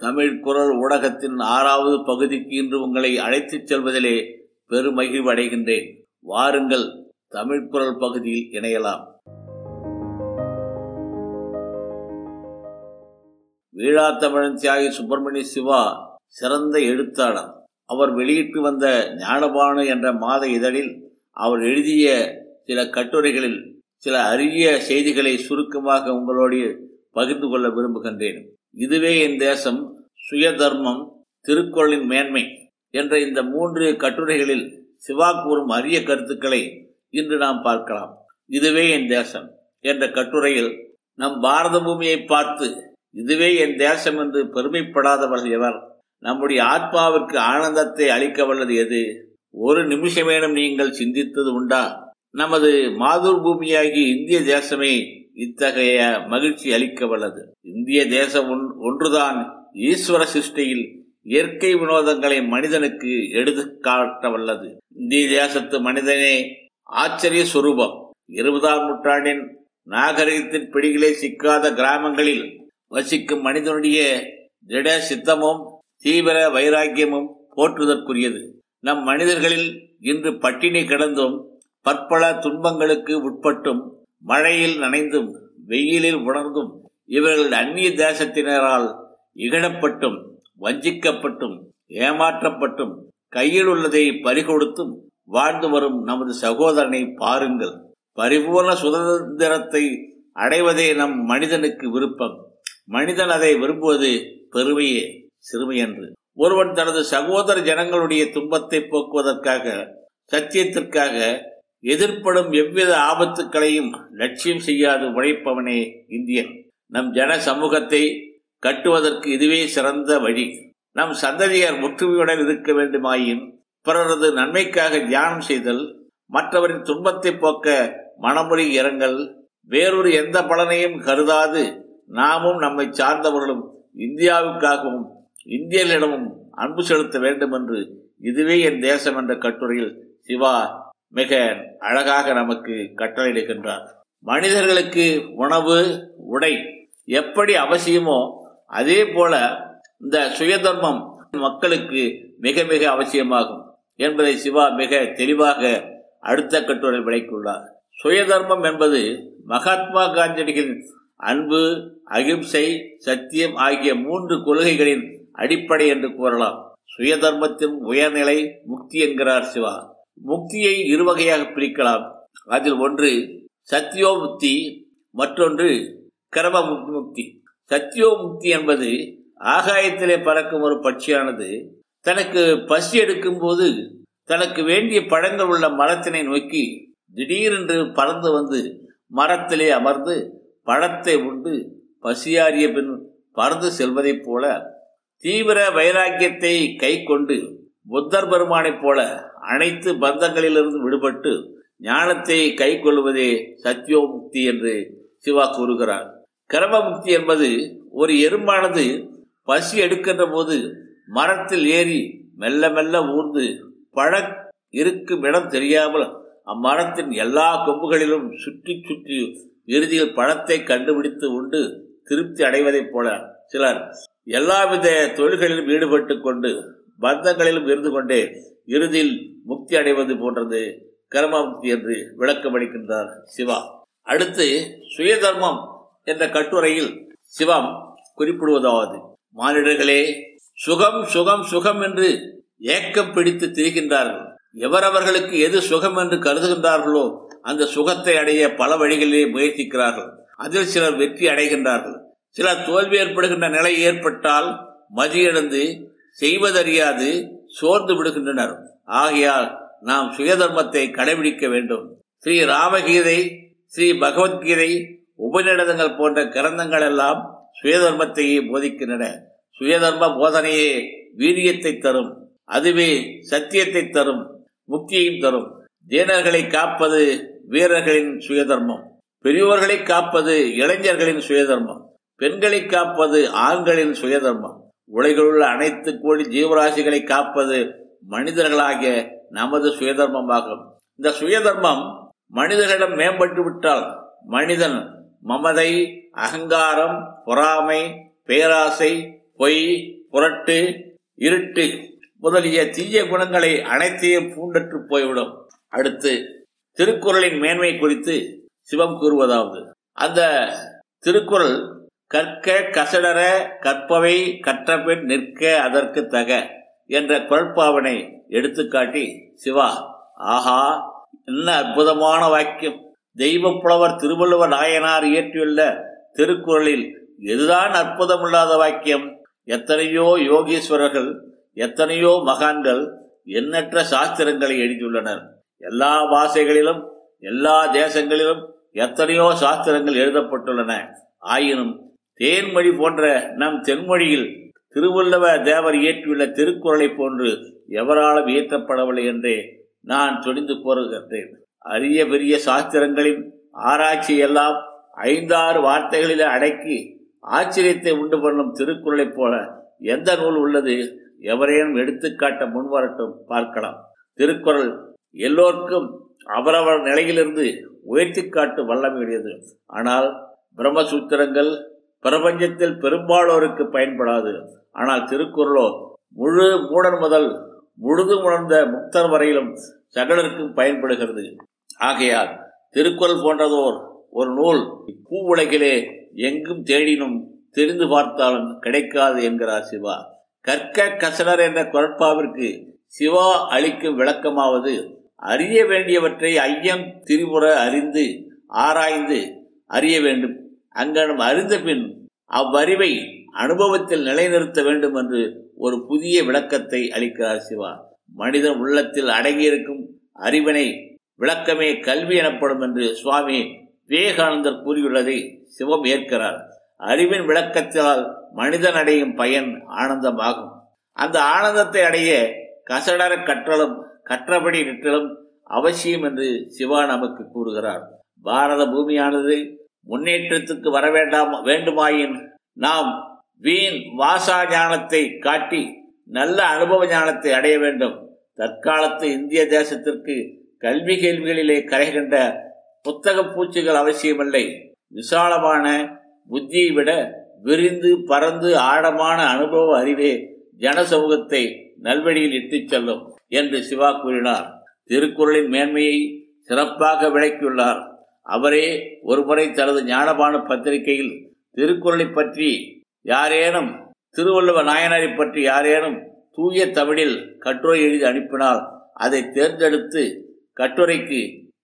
தமிழ் குரல் ஊடகத்தின் ஆறாவது பகுதிக்கு இன்று உங்களை அழைத்துச் செல்வதிலே பெருமகிழ்வு அடைகின்றேன். வாருங்கள் தமிழ் குரல் பகுதியில் இணையலாம். வீழாத்தமிழன் தியாகி சுப்பிரமணிய சிவா சிறந்த எழுத்தாளர். அவர் வெளியிட்டு வந்த ஞானபானு என்ற மாத இதழில் அவர் எழுதிய சில கட்டுரைகளில் சில அரிய செய்திகளை சுருக்கமாக உங்களோடு பகிர்ந்து கொள்ள விரும்புகின்றேன். இதுவே என் தேசம் சுயதர்மம் திருக்குறளின் மேன்மை என்ற இந்த மூன்று கட்டுரைகளில் சிவா கூறும் அரிய கருத்துக்களை இன்று நாம் பார்க்கலாம். இதுவே என் தேசம் என்ற கட்டுரையில் நம் பாரத பூமியை பார்த்து இதுவே என் தேசம் என்று பெருமைப்படாதவர்கள் எவர்? நம்முடைய ஆத்மாவிற்கு ஆனந்தத்தை அளிக்க வல்லது எது? ஒரு நிமிஷமேனும் நீங்கள் சிந்தித்தது உண்டா? நமது மாதூர் பூமியாகி இந்திய தேசமே இத்தகைய மகிழ்ச்சி அளிக்க வல்லது இந்திய தேசம் ஒன்றுதான் ஈஸ்வர சிருஷ்டியில் இயற்கை வினோதங்களை மனிதனுக்கு எடுத்து காட்ட வல்லது இந்திய தேசத்து மனிதனே ஆச்சரிய சுரூபம். இருபதாம் நூற்றாண்டின் நாகரிகத்தின் பிடிகளே சிக்காத கிராமங்களில் வசிக்கும் மனிதனுடைய திட சித்தமும் தீவிர வைராக்கியமும் போற்றுதற்குரியது. நம் மனிதர்களில் இன்று பட்டினி கிடந்தும் பற்பல துன்பங்களுக்கு உட்பட்டும் மழையில் நனைந்தும் வெயிலில் உணர்ந்தும் இவர்கள் அந்நிய தேசத்தினரால் இகழப்பட்டும் வஞ்சிக்கப்பட்டும் ஏமாற்றப்பட்டும் கையில் உள்ளதை பறிகொடுத்தும் வாழ்ந்து வரும் நமது சகோதரனை பாருங்கள். பரிபூர்ண சுதந்திரத்தை அடைவதே நம் மனிதனுக்கு விருப்பம். மனிதன் அதை விரும்புவது பெருமையே சிறுமையன்று. ஒருவன் தனது சகோதர ஜனங்களுடைய துன்பத்தை போக்குவதற்காக சத்தியத்திற்காக எதிர்ப்படும் எவ்வித ஆபத்துக்களையும் லட்சியம் செய்யாது உழைப்பவனே இந்தியன். நம் ஜன சமூகத்தை கட்டுவதற்கு இதுவே சிறந்த வழி. நம் சந்ததியார் முற்றுமையுடன் இருக்க வேண்டுமாயின் பிறரது நன்மைக்காக தியானம் செய்தல் மற்றவரின் துன்பத்தை போக்க மனமொழி இரங்கல் வேறொரு எந்த பலனையும் கருதாது. நாமும் நம்மை சார்ந்தவர்களும் இந்தியாவுக்காகவும் இந்தியர்களிடமும் அன்பு செலுத்த வேண்டும் என்று இதுவே என் தேசம் என்ற கட்டுரையில் சிவா மிக அழகாக நமக்கு கட்டளையிடுகின்றார். மனிதர்களுக்கு உணவு உடை எப்படி அவசியமோ அதே போல இந்த சுயதர்மம் மக்களுக்கு மிக மிக அவசியமாகும் என்பதை சிவா மிக தெளிவாக அடுத்த கட்டுரை விளக்கியுள்ளார். சுயதர்மம் என்பது மகாத்மா காந்தியடிகளின் அன்பு அகிம்சை சத்தியம் ஆகிய மூன்று கொள்கைகளின் அடிப்படை என்று கூறலாம். சுயதர்மத்தின் உயர்நிலை முக்தி என்கிறார் சிவா. முக்தியை இரு வகையாக பிரிக்கலாம். அதில் ஒன்று சத்தியோ முக்தி மற்றொன்று கர்ம முக்தி. சத்தியோ முக்தி என்பது ஆகாயத்திலே பறக்கும் ஒரு பட்சியானது. தனக்கு பசி எடுக்கும் போது தனக்கு வேண்டிய பழங்கள் உள்ள மரத்தினை நோக்கி திடீரென்று பறந்து வந்து மரத்திலே அமர்ந்து பழத்தை உண்டு பசியாறிய பின் பறந்து செல்வதைப் போல தீவிர வைராக்கியத்தை கை கொண்டு புத்தர் பெருமானைப் போல அனைத்து பந்தங்களிலிருந்து விடுபட்டு ஞானத்தை கை கொள்வதே சத்தியோ முக்தி என்று சிவா கூறுகிறார். கர்மமுக்தி என்பது ஒரு எறும்பானது பசி எடுக்கின்ற போது மரத்தில் ஏறி மெல்ல மெல்ல ஊர்ந்து பழ இருக்கும் இடம் தெரியாமல் அம்மரத்தின் எல்லா கொம்புகளிலும் சுற்றி சுற்றி இறுதியில் பழத்தை கண்டுபிடித்து உண்டு திருப்தி அடைவதைப் போல சிலர் எல்லாவித தொழில்களிலும் ஈடுபட்டு கொண்டு பந்தங்களிலும் இருந்து கொண்டே இறுதியில் முக்தி அடைவது போன்றது கர்மமுக்தி என்று விளக்கமளிக்கின்றார் சிவா. அடுத்து சுயதர்மம். என்ற கட்டுரையில் சிவம் குறிப்பிடுவதாவது மானிடர்களே சுகம் சுகம் சுகம் என்று ஏக்கம் பிடித்து திரிகின்றார்கள். எவரவர்களுக்கு எது சுகம் என்று கருதுகின்றார்களோ அந்த சுகத்தை அடைய பல வழிகளிலே முயற்சிக்கிறார்கள். அதில் சிலர் வெற்றி அடைகின்றார்கள். சிலர் தோல்வி ஏற்படுகின்ற நிலை ஏற்பட்டால் மதியிழந்து செய்வதறியாது சோர்ந்து விடுகின்றனர். ஆகையால் நாம் சுயதர்மத்தை கடைபிடிக்க வேண்டும். ஸ்ரீ ராமகீதை ஸ்ரீ பகவத்கீதை உபநிடதங்கள் போன்ற கிரந்தங்கள் எல்லாம் சுயதர்மத்தையே போதிக்கின்றன. சுயதர்ம போதனையே வீரியத்தை தரும். அதுவே சத்தியத்தை தரும். முக்தியையும் தரும். ஜீனர்களை காப்பது வீரர்களின் சுயதர்மம். பெரியோர்களை காப்பது இளைஞர்களின் சுயதர்மம். பெண்களை காப்பது ஆண்களின் சுயதர்மம். உலகிலுள்ள அனைத்து கோடி ஜீவராசிகளை காப்பது மனிதர்களாகிய நமது சுயதர்மமாகும். இந்த சுயதர்மம் மனிதர்களிடம் மேம்பட்டு விட்டால் மனிதன் மமதை அகங்காரம் பொறாமை பேராசை பொய் புரட்டு இருட்டு முதலிய தீய குணங்களை அனைத்தையும் பூண்டற்று போய்விடும். அடுத்து திருக்குறளின் மேன்மை குறித்து சிவம் கூறுவதாவது. அந்த திருக்குறள் கற்க கசடர கற்பவை கற்றபின் நிற்க அதற்கு தக என்ற குரட்பாவனை எடுத்துக்காட்டி சிவா ஆஹா என்ன அற்புதமான வாக்கியம். தெய்வ புலவர் திருவள்ளுவர் நாயனார் இயற்றியுள்ள திருக்குறளில் இதுதான் அற்புதமில்லாத வாக்கியம்? எத்தனையோ யோகீஸ்வரர்கள் எத்தனையோ மகான்கள் எண்ணற்ற சாஸ்திரங்களை எழுதியுள்ளனர். எல்லா பாஷைகளிலும் எல்லா தேசங்களிலும் எத்தனையோ சாஸ்திரங்கள் எழுதப்பட்டுள்ளன. ஆயினும் தேன்மொழி போன்ற நம் தென்மொழியில் திருவள்ளுவ தேவர் இயற்றியுள்ள திருக்குறளை போன்று எவராலும் இயற்றப்படவில்லை என்றே நான் துணிந்து கூறுகின்றேன். அரிய பெரிய சாஸ்திரங்களின் ஆராய்ச்சி எல்லாம் ஐந்தாறு வார்த்தைகளில் அடக்கி ஆச்சரியத்தை உண்டு பண்ணும் திருக்குறளைப் போல எந்த நூல் உள்ளது? எவரேனும் எடுத்துக்காட்ட முன்வரட்டும் பார்க்கலாம். திருக்குறள் எல்லோருக்கும் அவரவர் நிலையிலிருந்து உயர்த்தி காட்டு வல்லமையுடையது. ஆனால் பிரம்மசூத்திரங்கள் பிரபஞ்சத்தில் பெரும்பாலோருக்கு பயன்படாது. ஆனால் திருக்குறளோ முழு மூடன் முதல் முழுது உணர்ந்த முக்தர் வரையிலும் சகலருக்கும் பயன்படுகிறது. ஆகையால் திருக்குறள் போன்றதோர் ஒரு நூல். பூ உலகிலே எங்கும் தேடினும் தெரிந்து பார்த்தாலும் கிடைக்காது என்கிறார் சிவா. கற்க கசடர் என்ற குரட்பாவிற்கு சிவா அளிக்கும் விளக்கமாவது அறிய வேண்டியவற்றை ஐயம் திரிபுற அறிந்து ஆராய்ந்து அறிய வேண்டும். அங்கனம் அறிந்த பின் அவ்வறிவை அனுபவத்தில் நிலைநிறுத்த வேண்டும் என்று ஒரு புதிய விளக்கத்தை அளிக்கிறார் சிவா. மனிதன் உள்ளத்தில் அடங்கியிருக்கும் அறிவினை விளக்கமே கல்வி எனப்படும் என்று சுவாமி விவேகானந்தர் கூறியுள்ளதை சிவம் ஏற்கிறார். அறிவின் விளக்கத்தால் மனிதன் அடையும் பயன் ஆனந்தமாகும். அந்த ஆனந்தத்தை அடைய கசடர கற்றலும் கற்றபடி நிற்றலும் அவசியம் என்று சிவா நமக்கு கூறுகிறார். பாரத பூமியானது முன்னேற்றத்துக்கு வர வேண்டாம் வேண்டுமாயின் நாம் வீண் வாசா ஞானத்தை காட்டி நல்ல அனுபவ ஞானத்தை அடைய வேண்டும். தற்காலத்து இந்திய தேசத்திற்கு கல்வி கேள்விகளிலே கரைகின்ற புத்தக பூச்சிகள் அவசியமில்லை. விசாலமான புத்தியை விட விரிந்து பறந்து ஆழமான அனுபவ அறிவே ஜன சமூகத்தை நல்வழியில் இட்டுச் செல்லும் என்று சிவா கூறினார். திருக்குறளின் மேன்மையை சிறப்பாக விளக்கியுள்ளார். அவரே ஒருமுறை தனது ஞானபான பத்திரிகையில் திருக்குறளை பற்றி யாரேனும் திருவள்ளுவ நாயனாரை பற்றி யாரேனும் தூய தமிழில் கட்டுரை எழுதி அனுப்பினால் அதை தேர்ந்தெடுத்து கட்டுரைக்கு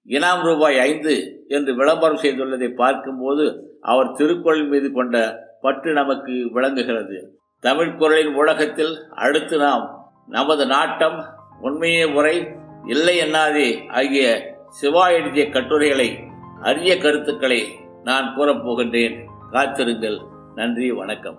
இனாம் ரூபாய் ஐந்து என்று விளம்பரம் செய்துள்ளதை பார்க்கும்போது அவர் திருக்குறள் மீது கொண்ட பற்று நமக்கு விளங்குகிறது. தமிழ் குரலின் உலகத்தில் அடுத்து நாம் நமது நாட்டம் உண்மையே உரை இல்லை என்னாதே ஆகிய சிவா எழுதிய கட்டுரைகளை அரிய கருத்துக்களை நான் கூறப்போகின்றேன் காத்திருங்கள். நன்றி வணக்கம்.